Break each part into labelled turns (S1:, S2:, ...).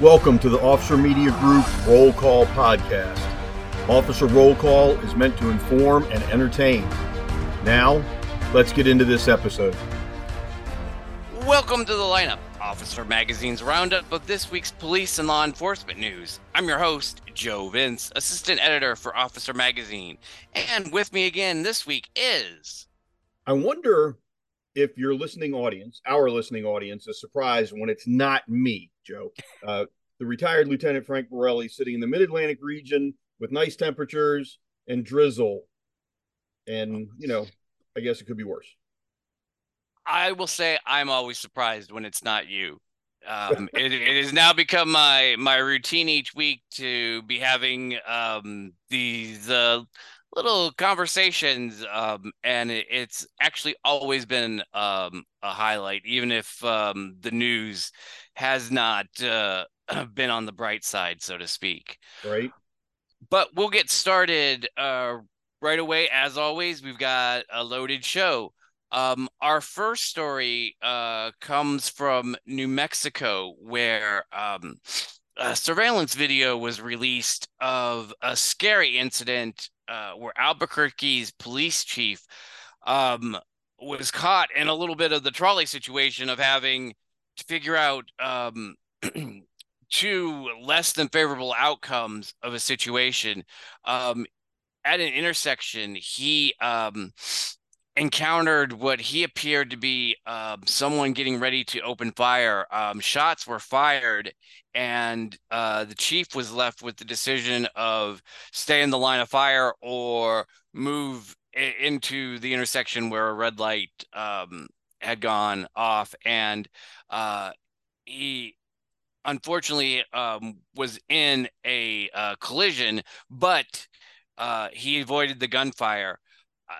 S1: Welcome to the Officer Media Group Roll Call Podcast. Officer Roll Call is meant to inform and entertain. Now, let's get into this episode.
S2: Welcome to the lineup, Officer Magazine's roundup of this week's police and law enforcement news. I'm your host, Joe Vince, assistant editor for Officer Magazine. And with me again this week is.
S1: I wonder if your listening audience, our listening audience, is surprised when it's not me, Joe. Uh, the retired Lieutenant Frank Borelli sitting in the mid Atlantic region with nice temperatures and drizzle. And, you know, I guess it could be worse.
S2: I will say I'm always surprised when it's not you. Um, it, it has now become my my routine each week to be having um, these uh, little conversations um, and it, it's actually always been um, a highlight even if um, the news has not uh, been on the bright side so to speak.
S1: Right.
S2: But we'll get started uh, right away. As always we've got a loaded show. Um, our first story uh, comes from new mexico where um, a surveillance video was released of a scary incident uh, where Albuquerque's police chief um, was caught in a little bit of the trolley situation of having to figure out um, two less than favorable outcomes of a situation. Um, at an intersection, he um, encountered what he appeared to be uh, someone getting ready to open fire. Um, shots were fired, and uh, the chief was left with the decision of stay in the line of fire or move into the intersection where a red light um, had gone off, and uh, he unfortunately um, was in a uh, collision, but uh, he avoided the gunfire. Uh,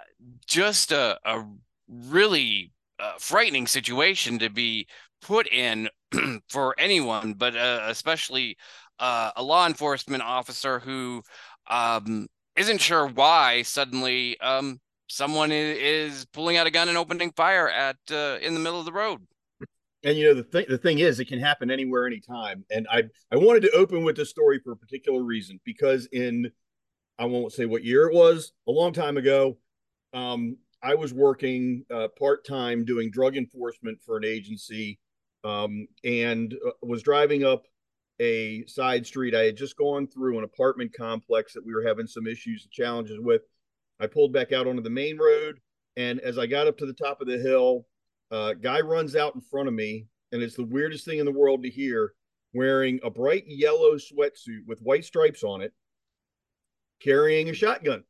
S2: just a, a really uh, frightening situation to be put in for anyone, but uh, especially uh, a law enforcement officer who um, not sure why suddenly um, someone is, pulling out a gun and opening fire at uh, in the middle of the road.
S1: And you know the thing the thing is it can happen anywhere anytime and I I wanted to open with this story for a particular reason because in I won't say what year it was a long time ago um, I was working uh, part time doing drug enforcement for an agency um, and uh, was driving up a side street. I had just gone through an apartment complex that we were having some issues and challenges with. I pulled back out onto the main road, and as I got up to the top of the hill, a uh, guy runs out in front of me, and it's the weirdest thing in the world to hear. Wearing a bright yellow sweatsuit with white stripes on it, carrying a shotgun.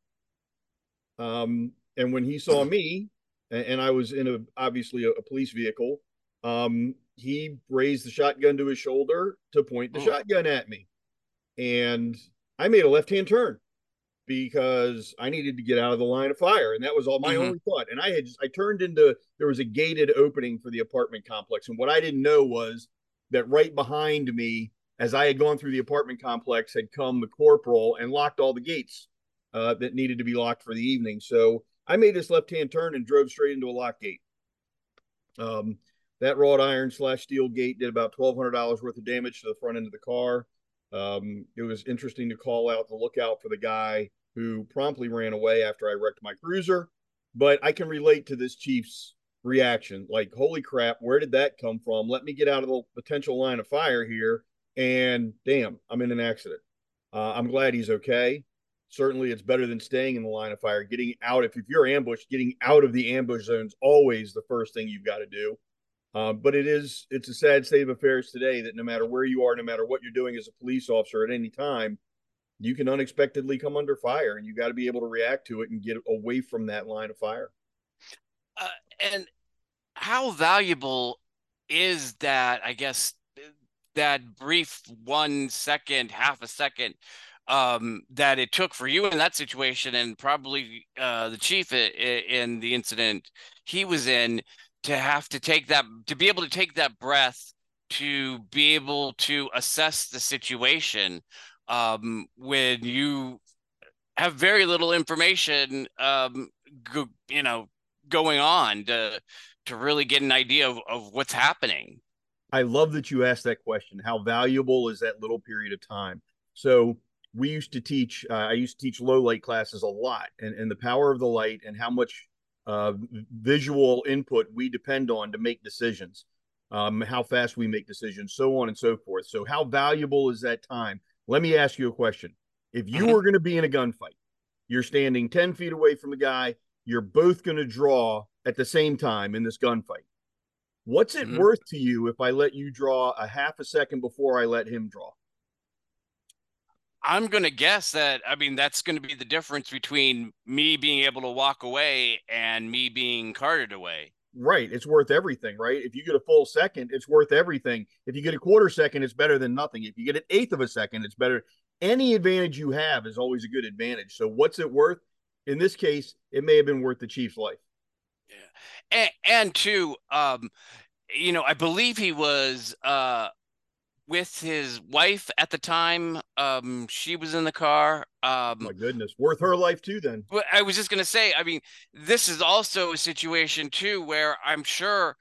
S1: Um, and when he saw me, and, and I was in a obviously a, a police vehicle, um, he raised the shotgun to his shoulder to point the oh. shotgun at me. And I made a left hand turn because I needed to get out of the line of fire. And that was all my mm-hmm. only thought. And I had just, I turned into, there was a gated opening for the apartment complex. And what I didn't know was that right behind me, as I had gone through the apartment complex, had come the corporal and locked all the gates uh, that needed to be locked for the evening. So I made this left hand turn and drove straight into a lock gate. Um, that wrought iron slash steel gate did about $1,200 worth of damage to the front end of the car. Um, it was interesting to call out the lookout for the guy who promptly ran away after I wrecked my cruiser. But I can relate to this chief's reaction like, holy crap, where did that come from? Let me get out of the potential line of fire here. And damn, I'm in an accident. Uh, I'm glad he's okay. Certainly, it's better than staying in the line of fire. Getting out, if, if you're ambushed, getting out of the ambush zone is always the first thing you've got to do. Um, but it is it's a sad state of affairs today that no matter where you are, no matter what you're doing as a police officer at any time, you can unexpectedly come under fire, and you got to be able to react to it and get away from that line of fire.
S2: Uh, and how valuable is that? I guess that brief one second, half a second um, that it took for you in that situation, and probably uh, the chief in the incident he was in to have to take that to be able to take that breath to be able to assess the situation um, when you have very little information um, go, you know going on to to really get an idea of, of what's happening
S1: I love that you asked that question. How valuable is that little period of time? So we used to teach. Uh, I used to teach low light classes a lot, and and the power of the light and how much uh, visual input we depend on to make decisions, um, how fast we make decisions, so on and so forth. So how valuable is that time? Let me ask you a question. If you mm-hmm. were going to be in a gunfight, you're standing 10 feet away from the guy, you're both going to draw at the same time in this gunfight. What's it mm-hmm. worth to you if I let you draw a half a second before I let him draw?
S2: I'm going to guess that, I mean, that's going to be the difference between me being able to walk away and me being carted away.
S1: Right. It's worth everything, right? If you get a full second, it's worth everything. If you get a quarter second, it's better than nothing. If you get an eighth of a second, it's better. Any advantage you have is always a good advantage. So, what's it worth? In this case, it may have been worth the Chief's life.
S2: Yeah. And, and two, um, you know, I believe he was uh, with his wife at the time. Um, she was in the car. Um,
S1: My goodness, worth her life too. Then
S2: I was just gonna say. I mean, this is also a situation too where I'm sure,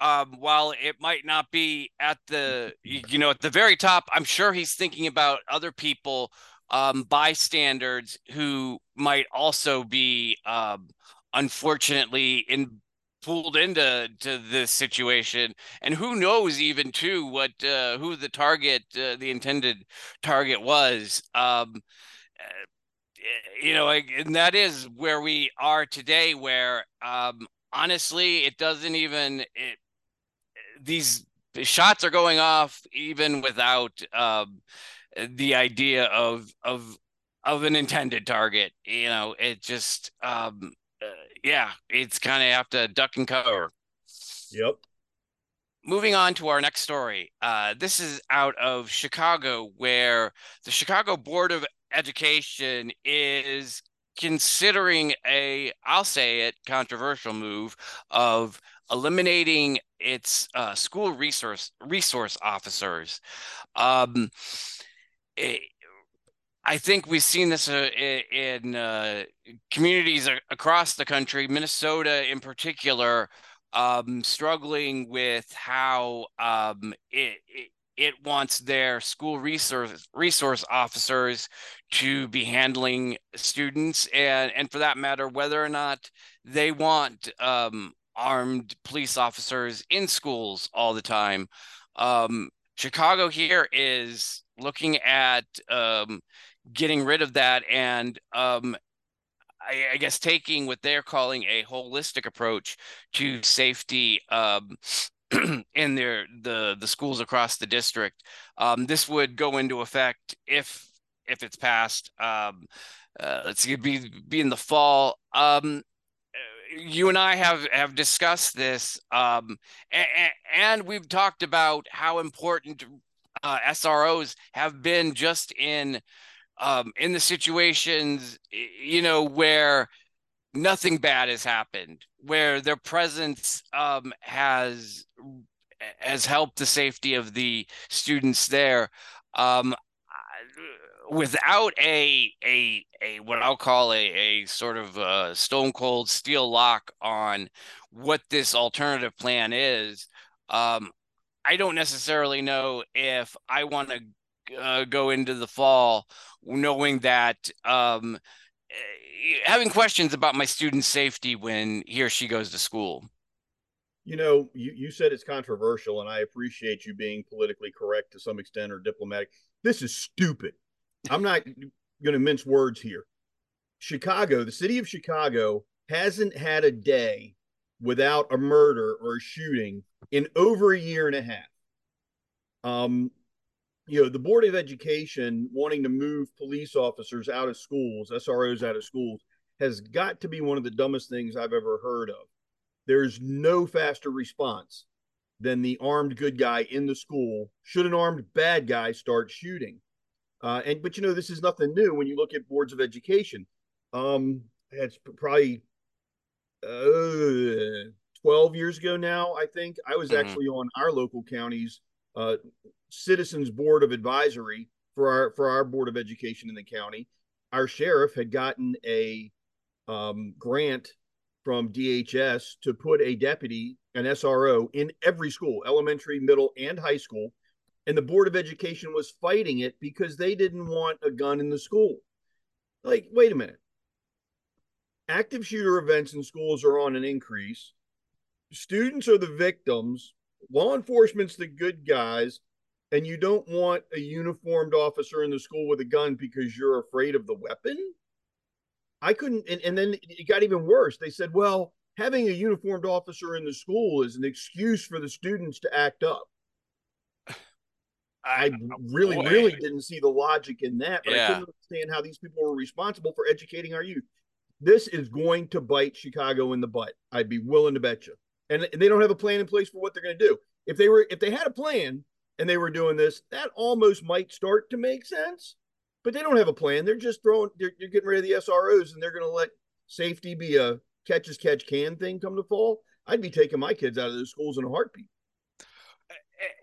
S2: um, while it might not be at the you know at the very top, I'm sure he's thinking about other people, um, bystanders who might also be, um, unfortunately in pulled into to this situation and who knows even too what uh, who the target uh, the intended target was um uh, you know and that is where we are today where um honestly it doesn't even it these shots are going off even without um the idea of of of an intended target you know it just um yeah, it's kind of have to duck and cover.
S1: Yep.
S2: Moving on to our next story. Uh, this is out of Chicago, where the Chicago Board of Education is considering a, I'll say it, controversial move of eliminating its uh, school resource resource officers. Um, it, I think we've seen this uh, in uh, communities across the country, Minnesota in particular, um, struggling with how um, it, it, it wants their school resource resource officers to be handling students, and and for that matter, whether or not they want um, armed police officers in schools all the time. Um, Chicago here is looking at um, getting rid of that and um, I, I, guess taking what they're calling a holistic approach to safety um, in their the the schools across the district. Um, this would go into effect if if it's passed. Um, uh, let's see, be be in the fall. Um, you and I have have discussed this, um, and, and we've talked about how important uh, SROs have been just in um, in the situations, you know, where nothing bad has happened, where their presence um, has has helped the safety of the students there. Um, without a a a what I'll call a a sort of a stone cold steel lock on what this alternative plan is, um, I don't necessarily know if I want to uh, go into the fall knowing that um, eh, having questions about my student's safety when he or she goes to school.
S1: You know, you, you said it's controversial, and I appreciate you being politically correct to some extent or diplomatic. This is stupid. I'm not going to mince words here. Chicago, the city of Chicago, hasn't had a day without a murder or a shooting in over a year and a half. Um, you know, the Board of Education wanting to move police officers out of schools, SROs out of schools, has got to be one of the dumbest things I've ever heard of. There's no faster response than the armed good guy in the school should an armed bad guy start shooting. Uh, and but you know this is nothing new when you look at boards of education. Um, it's probably uh, 12 years ago now. I think I was mm-hmm. actually on our local county's uh, citizens board of advisory for our for our board of education in the county our sheriff had gotten a um, grant from DHS to put a deputy, an SRO, in every school, elementary, middle, and high school. And the Board of Education was fighting it because they didn't want a gun in the school. Like, wait a minute. Active shooter events in schools are on an increase. Students are the victims. Law enforcement's the good guys. And you don't want a uniformed officer in the school with a gun because you're afraid of the weapon? I couldn't, and, and then it got even worse. They said, well, having a uniformed officer in the school is an excuse for the students to act up. I oh, really, Boy. really didn't see the logic in that, but yeah. I couldn't understand how these people were responsible for educating our youth. This is going to bite Chicago in the butt. I'd be willing to bet you. And they don't have a plan in place for what they're going to do. If they were, if they had a plan and they were doing this, that almost might start to make sense but they don't have a plan. They're just throwing. They're, they're getting rid of the SROs, and they're going to let safety be a catch as catch can thing come to fall. I'd be taking my kids out of those schools in a heartbeat.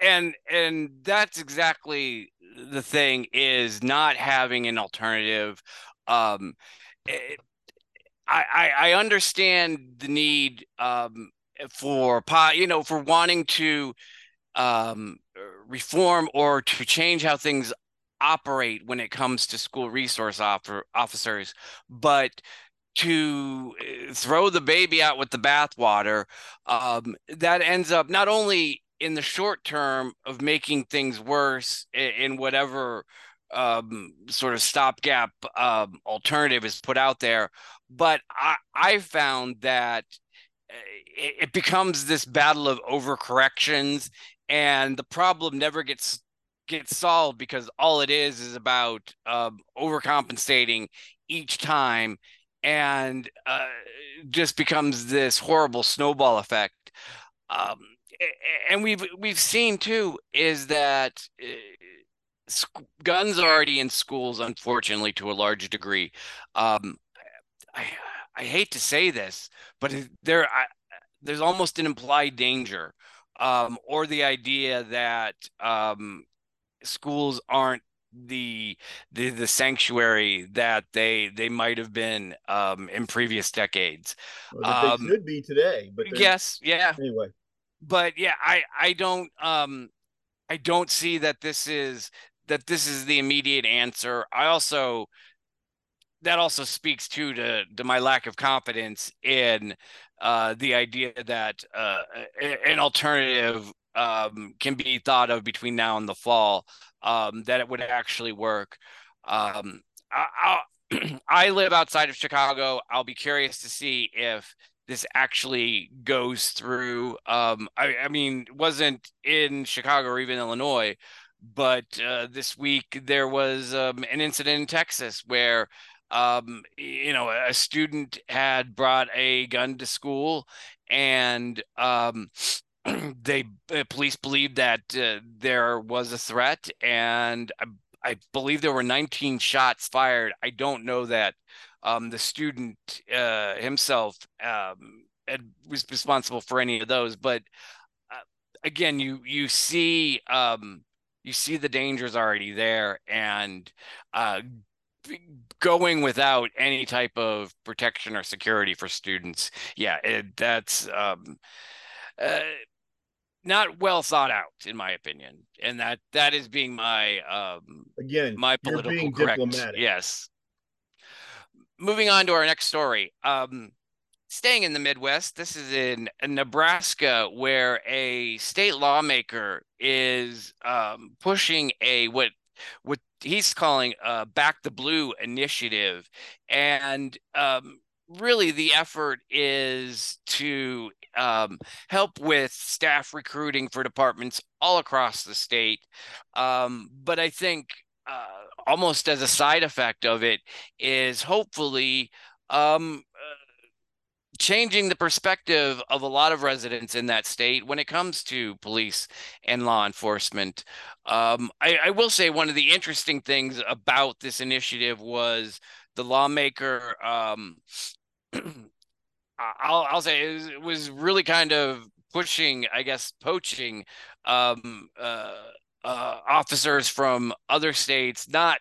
S2: And and that's exactly the thing is not having an alternative. Um, it, I, I understand the need um, for you know for wanting to um, reform or to change how things operate when it comes to school resource officers, but to eh, throw the baby out with the bathwater, um, that ends up not only in the short term of making things worse in, whatever um, sort of stopgap um, alternative is put out there, but I, I found that eh, it, it becomes this battle of overcorrections, and the problem never gets gets solved because all it is is about um, overcompensating each time and uh, just becomes this horrible snowball effect. Um, and we've we've seen too is that uh, guns are already in schools unfortunately to a large degree. Um, I, I hate to say this but there I, there's almost an implied danger um, or the idea that um, schools aren't the the the sanctuary that they they might have been um in previous decades.
S1: Well, um, they could be today but
S2: yes yeah.
S1: Anyway.
S2: But yeah i i don't um i don't see that this is that this is the immediate answer. I also that also speaks to to, to my lack of confidence in uh, the idea that uh, an alternative um, can be thought of between now and the fall um, that it would actually work. Um, I, I live outside of Chicago. I'll be curious to see if this actually goes through. Um, I, I mean, wasn't in Chicago or even Illinois, but uh, this week there was um, an incident in Texas where um, you know, a student had brought a gun to school and um, they uh, police believed that uh, there was a threat, and I, I, believe there were 19 shots fired. I don't know that um, the student uh, himself um, had, was responsible for any of those, but uh, again, you you see um, you see the dangers already there, and uh, going without any type of protection or security for students yeah it, that's um, uh, not well thought out in my opinion and that that is being my um
S1: again
S2: my political correct diplomatic. yes moving on to our next story um staying in the midwest this is in nebraska where a state lawmaker is um pushing a what what he's calling a back the blue initiative and um really the effort is to um, help with staff recruiting for departments all across the state. Um, but I think uh, almost as a side effect of it is hopefully um, uh, changing the perspective of a lot of residents in that state when it comes to police and law enforcement. Um, I, I, will say one of the interesting things about this initiative was the lawmaker um, I'll I'll say it was, really kind of pushing, I guess, poaching um, uh, uh, officers from other states, not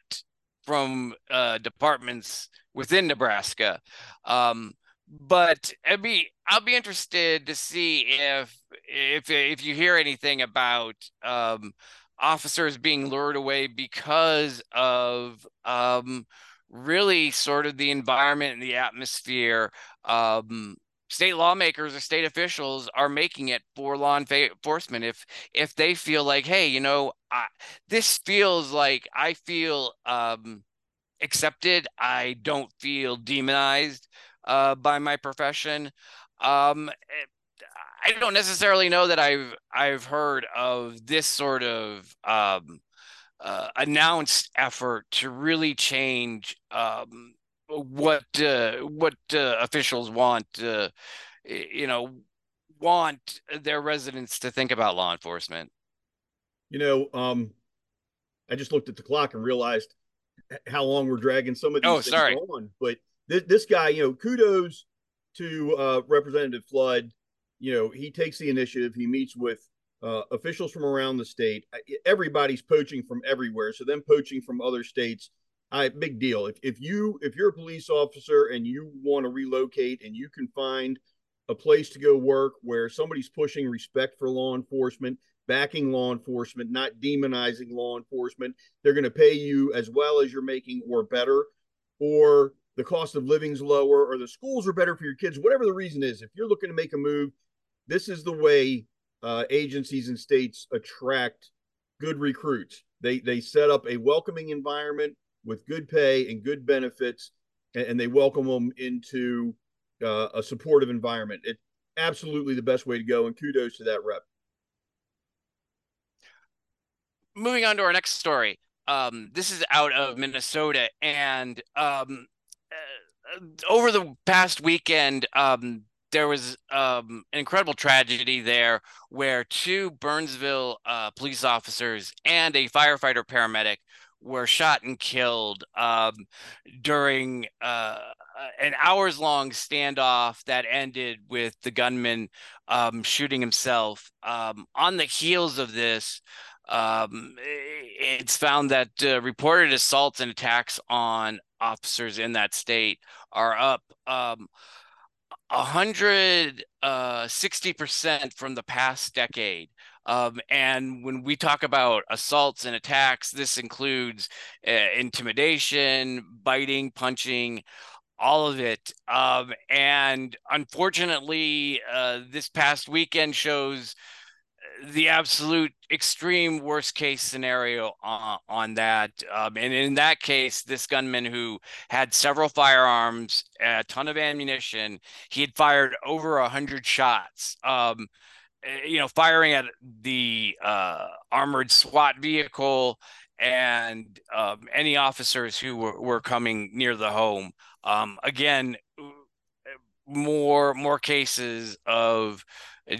S2: from uh, departments within Nebraska. Um, but I'd be I'll be interested to see if if if you hear anything about um, officers being lured away because of um, really sort of the environment and the atmosphere. Um, state lawmakers or state officials are making it for law enforcement if if they feel like hey you know I, this feels like i feel um accepted i don't feel demonized uh, by my profession. Um, I don't necessarily know that I've I've heard of this sort of um, uh, announced effort to really change um, what uh, what uh, officials want. Uh, you know, want their residents to think about law enforcement.
S1: You know, um, I just looked at the clock and realized how long we're dragging some of these
S2: oh, sorry.
S1: on. But this, this guy, you know, kudos to uh, Representative Flood. You know, he takes the initiative. He meets with uh, officials from around the state. Everybody's poaching from everywhere, so them poaching from other states, I big deal. If if you if you're a police officer and you want to relocate and you can find a place to go work where somebody's pushing respect for law enforcement, backing law enforcement, not demonizing law enforcement, they're going to pay you as well as you're making or better, or the cost of living's lower or the schools are better for your kids, whatever the reason is, if you're looking to make a move, this is the way uh, agencies and states attract good recruits. They they set up a welcoming environment with good pay and good benefits, and, and they welcome them into uh, a supportive environment. It's absolutely the best way to go, and kudos to that rep.
S2: Moving on to our next story. Um, this is out of Minnesota, and um, over the past weekend, um, there was um, an incredible tragedy there where two Burnsville uh, police officers and a firefighter paramedic were shot and killed um, during uh, an hours long standoff that ended with the gunman um, shooting himself. Um, on the heels of this, um, it's found that uh, reported assaults and attacks on officers in that state are up um, 160% uh, from the past decade. Um, and when we talk about assaults and attacks, this includes uh, intimidation, biting, punching, all of it. Um, and unfortunately, uh, this past weekend shows the absolute extreme worst case scenario on, on that. Um, and in that case, this gunman who had several firearms, a ton of ammunition, he had fired over a hundred shots. Um, eh, you know, firing at the uh, armored SWAT vehicle and um, any officers who were, were coming near the home. Um, again, more more cases of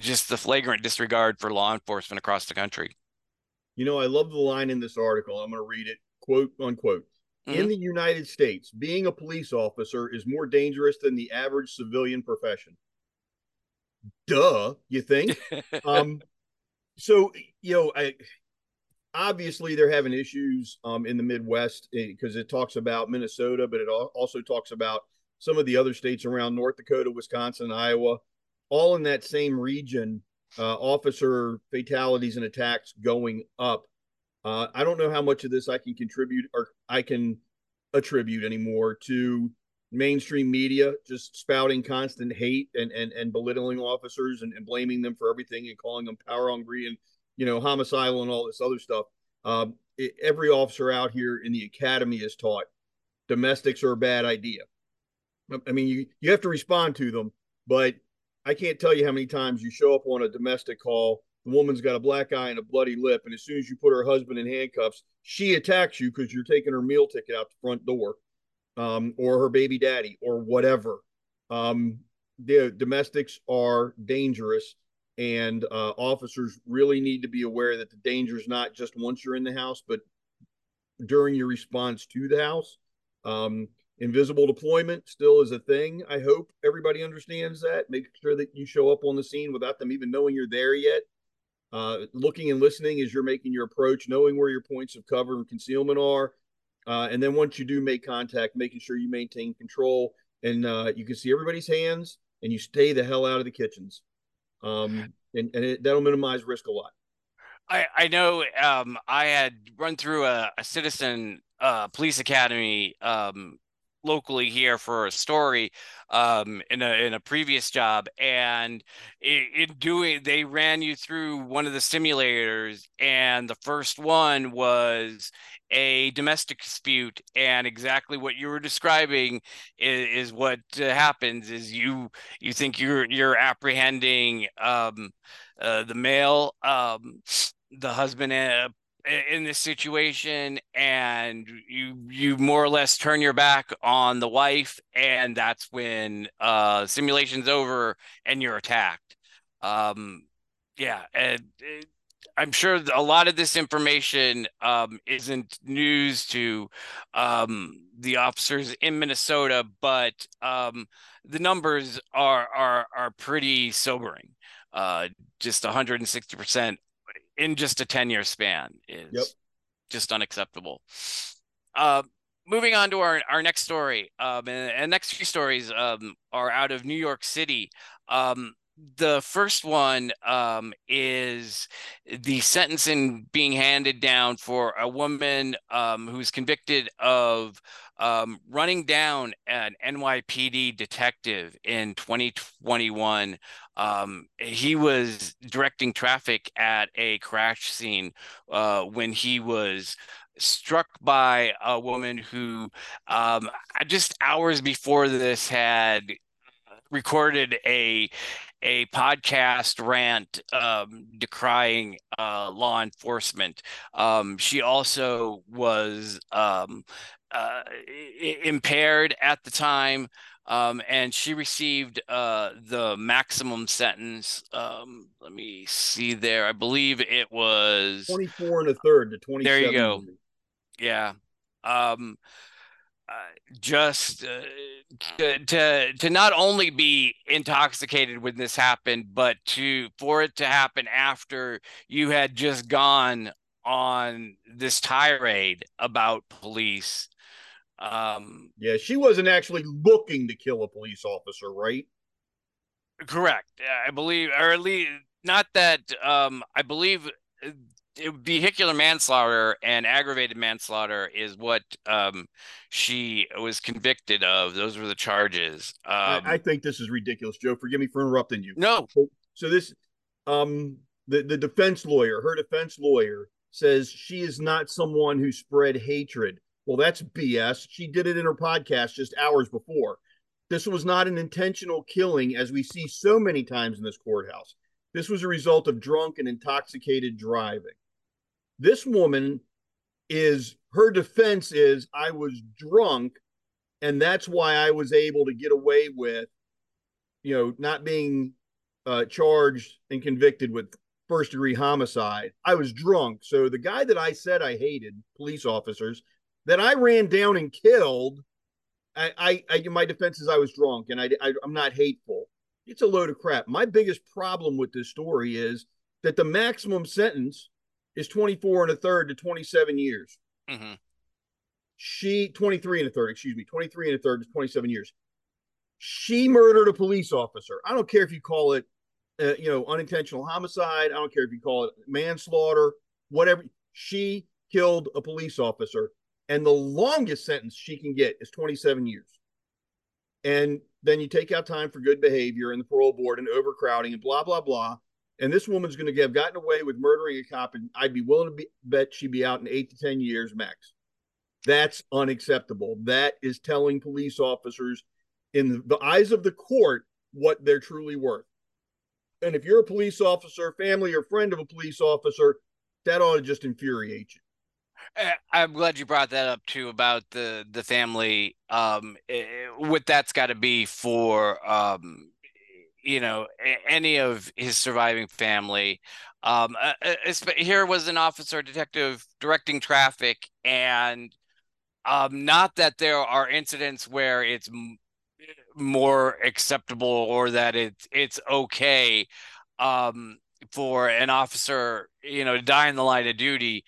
S2: just the flagrant disregard for law enforcement across the country.
S1: You know, I love the line in this article. I'm going to read it quote unquote. Mm-hmm. In the United States, being a police officer is more dangerous than the average civilian profession. Duh, you think? um, so, you know, I obviously they're having issues um, in the Midwest because eh, it talks about Minnesota, but it also talks about some of the other states around North Dakota, Wisconsin, Iowa all in that same region, uh, officer fatalities and attacks going up. Uh, I don't know how much of this I can contribute or I can attribute anymore to mainstream media just spouting constant hate and and, and belittling officers and, and blaming them for everything and calling them power hungry and you know homicidal and all this other stuff. Um, it, every officer out here in the academy is taught domestics are a bad idea. I mean, you you have to respond to them, but I can't tell you how many times you show up on a domestic call. The woman's got a black eye and a bloody lip, and as soon as you put her husband in handcuffs, she attacks you because you're taking her meal ticket out the front door, um, or her baby daddy, or whatever. Um, the domestics are dangerous, and uh, officers really need to be aware that the danger is not just once you're in the house, but during your response to the house. Um, invisible deployment still is a thing. I hope everybody understands that. Make sure that you show up on the scene without them even knowing you're there yet. Uh, looking and listening as you're making your approach, knowing where your points of cover and concealment are. Uh, and then once you do make contact, making sure you maintain control and uh, you can see everybody's hands, and you stay the hell out of the kitchens. Um, and and it, that'll minimize risk a lot.
S2: I I know. Um, I had run through a, a citizen uh, police academy um, locally here for a story um, in a in a previous job, and in, in, doing they ran you through one of the simulators, and the first one was a domestic dispute, and exactly what you were describing is, is what uh, happens: is you you think you're you're apprehending um, uh, the male. Um, the husband uh, in this situation and you you more or less turn your back on the wife and that's when uh simulation's over and you're attacked. Um yeah and it, i'm sure a lot of this information um isn't news to um the officers in minnesota but um the numbers are are are pretty sobering. Uh just 160% in just a 10 year span is yep. just unacceptable. Uh, moving on to our, our next story, um, and, and next few stories um, are out of New York City. Um, the first one um, is the sentencing being handed down for a woman um, who's convicted of um, running down an NYPD detective in 2021. Um, he was directing traffic at a crash scene uh, when he was struck by a woman who um, just hours before this had recorded a a podcast rant um, decrying uh, law enforcement. Um, she also was um, uh, impaired at the time, um, and she received uh, the maximum sentence. Um, let me see there. I believe it was
S1: 24 and a third to 27.
S2: There you go. Yeah. Just uh, to, to to not only be intoxicated when this happened, but to for it to happen after you had just gone on this tirade about police
S1: um, yeah, she wasn't actually looking to kill a police officer, right?
S2: Correct. I believe, or at least not that. Um, I believe uh, vehicular manslaughter and aggravated manslaughter is what um, she was convicted of. Those were the charges. Um,
S1: I, I, think this is ridiculous, Joe. Forgive me for interrupting you.
S2: No.
S1: So, so this, um, the the defense lawyer, her defense lawyer says she is not someone who spread hatred. Well, that's BS. She did it in her podcast just hours before. This was not an intentional killing, as we see so many times in this courthouse. This was a result of drunk and intoxicated driving. This woman is her defense is I was drunk, and that's why I was able to get away with, you know, not being uh, charged and convicted with first degree homicide. I was drunk. So the guy that I said I hated, police officers, that I ran down and killed. I, I, I my defense is I was drunk and I, I I'm not hateful. It's a load of crap. My biggest problem with this story is that the maximum sentence is 24 and a third to 27 years. Mm-hmm. She 23 and a third, excuse me, 23 and a third to 27 years. She murdered a police officer. I don't care if you call it, uh, you know, unintentional homicide. I don't care if you call it manslaughter, whatever. She killed a police officer and the longest sentence she can get is 27 years. And then you take out time for good behavior and the parole board and overcrowding and blah blah blah. And this woman's going to have gotten away with murdering a cop, and I'd be willing to be, bet she'd be out in eight to ten years max. That's unacceptable. That is telling police officers, in the eyes of the court, what they're truly worth. And if you're a police officer, family or friend of a police officer, that ought to just infuriate you.
S2: Eh, I'm glad you brought that up too about the the family. Um, eh, what that's got to be for um, you know, any of his surviving family. Um, uh, here was an officer detective directing traffic, and um, not that there are incidents where it's m- more acceptable or that it's it's okay um, for an officer, you know, to die in the line of duty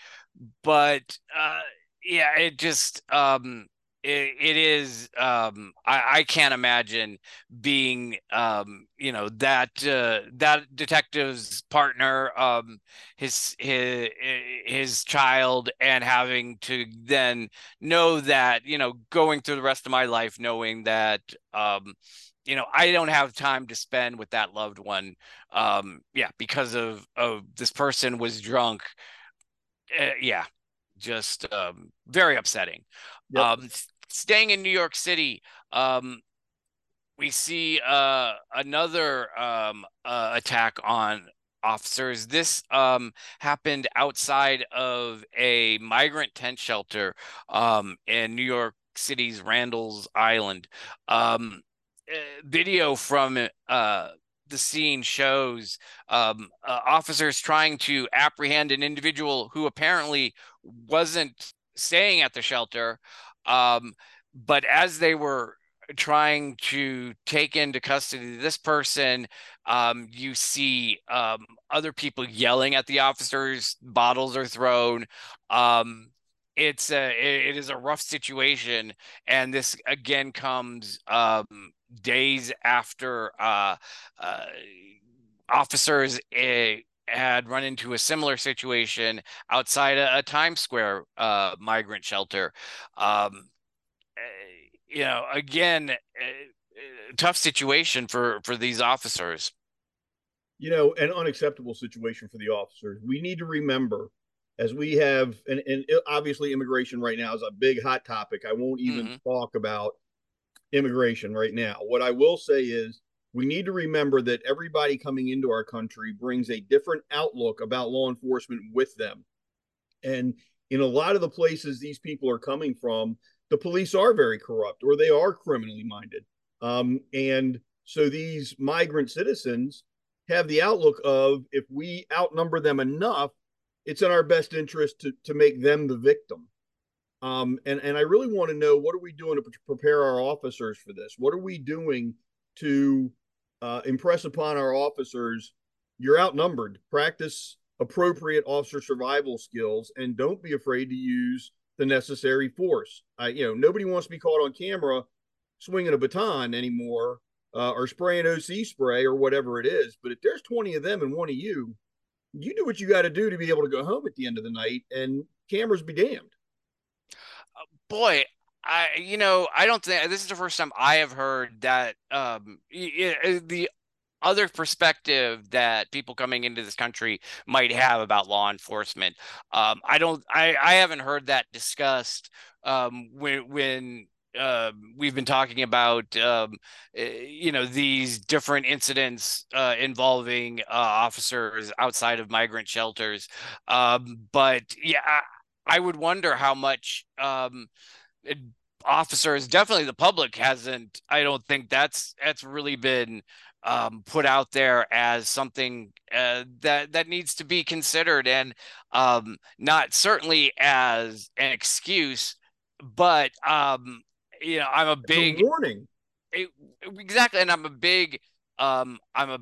S2: but uh, yeah, it just um, it, it is um I, I can't imagine being um you know that uh, that detective's partner um his his his child and having to then know that you know going through the rest of my life knowing that um you know i don't have time to spend with that loved one um yeah because of of this person was drunk uh, yeah just um very upsetting yep. um staying in new york city um we see uh another um uh, attack on officers. This um, happened outside of a migrant tent shelter um, in New York City's Randall's Island. Um, uh, video from uh, the scene shows um, uh, officers trying to apprehend an individual who apparently wasn't staying at the shelter. Um, but as they were trying to take into custody this person, um, you see um, other people yelling at the officers, bottles are thrown. Um, it's a it is a rough situation, and this again comes um, days after uh, uh, officers uh, had run into a similar situation outside a, a Times Square uh, migrant shelter. Um, eh, you know, again, eh, tough situation for for these officers.
S1: You know, an unacceptable situation for the officers. We need to remember as we have, and, and obviously immigration right now is a big hot topic. I won't even mm-hmm. talk about immigration right now. What I will say is we need to remember that everybody coming into our country brings a different outlook about law enforcement with them. And in a lot of the places these people are coming from, the police are very corrupt or they are criminally minded. Um, and so these migrant citizens have the outlook of if we outnumber them enough, it's in our best interest to, to make them the victim. Um, and, and I really want to know what are we doing to prepare our officers for this? What are we doing to uh, impress upon our officers you're outnumbered? Practice appropriate officer survival skills and don't be afraid to use the necessary force. I, you know, nobody wants to be caught on camera swinging a baton anymore uh, or spraying OC spray or whatever it is. But if there's 20 of them and one of you, you do what you got to do to be able to go home at the end of the night and cameras be damned
S2: boy, I you know I don't think this is the first time I have heard that um the other perspective that people coming into this country might have about law enforcement. Um, I don't I I haven't heard that discussed um, when when uh, we've been talking about um, eh, you know these different incidents uh, involving uh, officers outside of migrant shelters um, but yeah I would wonder how much um, officers, definitely the public, hasn't. I don't think that's that's really been um, put out there as something uh, that that needs to be considered, and um, not certainly as an excuse, but um, you know, I'm a big
S1: a warning.
S2: It, exactly, and I'm a big um, I'm a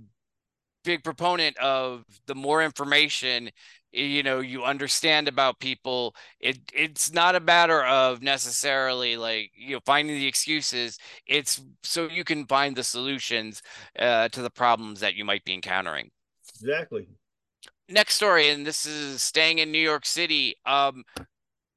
S2: big proponent of the more information you know you understand about people it it's not a matter of necessarily like you know finding the excuses it's so you can find the solutions uh, to the problems that you might be encountering.
S1: Exactly.
S2: Next story and this is staying in new york city um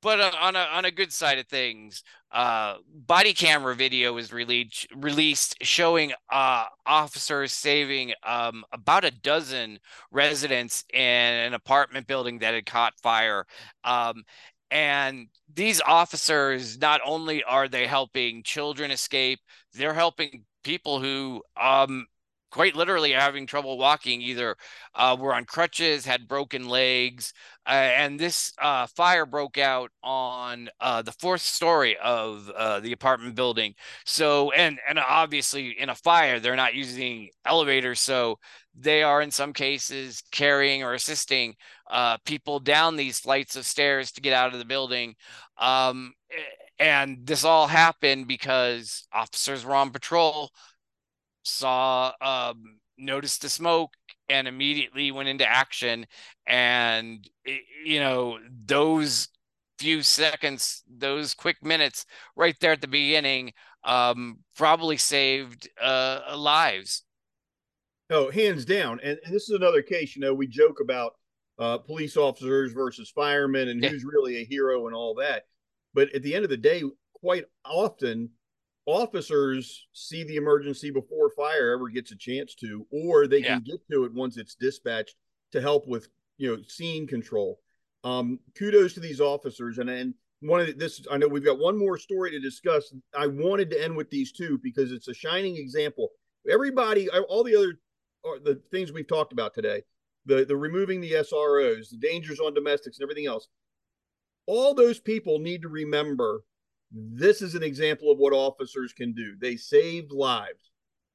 S2: but on a on a good side of things uh, body camera video was released released showing uh, officers saving um, about a dozen residents in an apartment building that had caught fire. Um, and these officers not only are they helping children escape, they're helping people who um, quite literally having trouble walking either uh, were on crutches had broken legs uh, and this uh, fire broke out on uh, the fourth story of uh, the apartment building. So and and obviously in a fire they're not using elevators so they are in some cases carrying or assisting uh, people down these flights of stairs to get out of the building. Um, and this all happened because officers were on patrol saw um, noticed the smoke and immediately went into action and you know those few seconds, those quick minutes right there at the beginning, um, probably saved uh, lives.
S1: Oh, hands down. And, and this is another case, you know, we joke about uh, police officers versus firemen and yeah. who's really a hero and all that. But at the end of the day, quite often, officers see the emergency before fire ever gets a chance to, or they can get to it once it's dispatched to help with, you know, scene control. Um, kudos to these officers. And, and one of the, this, I know we've got one more story to discuss. I wanted to end with these two because it's a shining example. Everybody, all the other the things we've talked about today, the the removing the SROs, the dangers on domestics, and everything else. All those people need to remember this is an example of what officers can do. They saved lives.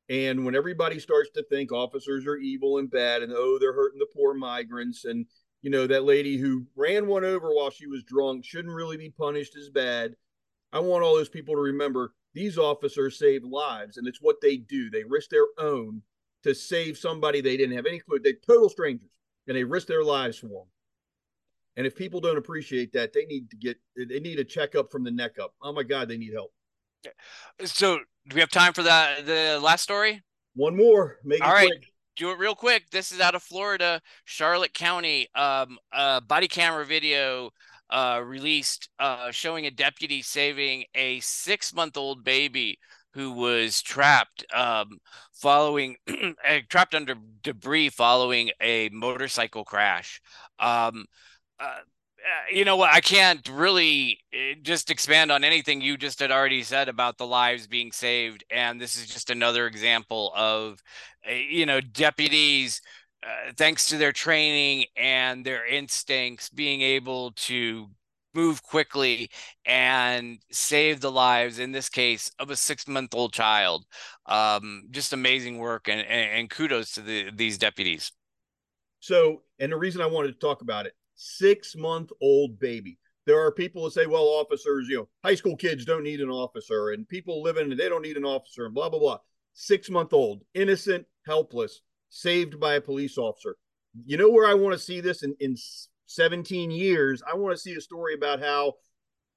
S1: And when everybody starts to think officers are evil and bad and oh, they're hurting the poor migrants and you know that lady who ran one over while she was drunk shouldn't really be punished as bad. I want all those people to remember these officers saved lives and it's what they do. They risk their own to save somebody they didn't have any clue. They total strangers and they risk their lives for them. And if people don't appreciate that, they need to get they need a checkup from the neck up. Oh my God, they need help.
S2: So do we have time for that the last story?
S1: One more. Make All right. Quick.
S2: Do it real quick. This is out of Florida, Charlotte County. Um, uh, body camera video uh, released uh, showing a deputy saving a six month old baby who was trapped um, following eh, trapped under debris following a motorcycle crash. Um, you know what? I can't really eh, just expand on anything you just had already said about the lives being saved, and this is just another example of, eh, you know, deputies. Uh, thanks to their training and their instincts, being able to move quickly and save the lives in this case of a six month old child um, just amazing work and, and, and kudos to the, these deputies
S1: so and the reason i wanted to talk about it six month old baby. There are people that say well officers you know high school kids don't need an officer and people living they don't need an officer and blah blah blah. Six month old innocent helpless saved by a police officer. You know where i want to see this in, in 17 years, I want to see a story about how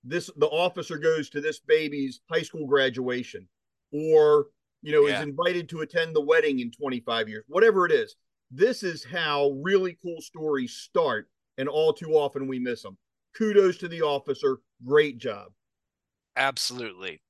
S1: this the officer goes to this baby's high school graduation or you know yeah. is invited to attend the wedding in 25 years whatever it is. This is how really cool stories start and all too often we miss them kudos to the officer. Great job.
S2: Absolutely.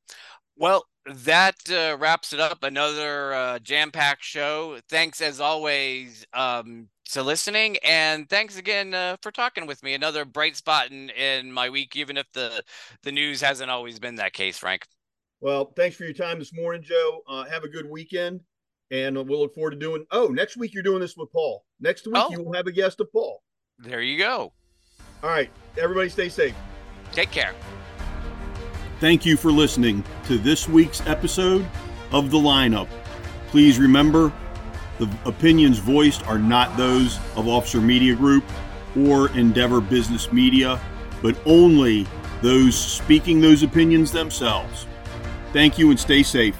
S2: Well that uh, wraps it up. Another uh, jam-packed show. Thanks as always um, to listening and thanks again uh, for talking with me. Another bright spot in, in my week even if the the news hasn't always been that case frank.
S1: Well thanks for your time this morning joe. Uh, have a good weekend and we'll look forward to doing oh next week you're doing this with paul. Next week oh. you will have a guest of paul
S2: there you go.
S1: All right. Everybody stay safe.
S2: Take care.
S3: Thank you for listening to this week's episode of the lineup. Please remember the opinions voiced are not those of Officer Media Group or Endeavor Business Media, but only those speaking those opinions themselves. Thank you and stay safe.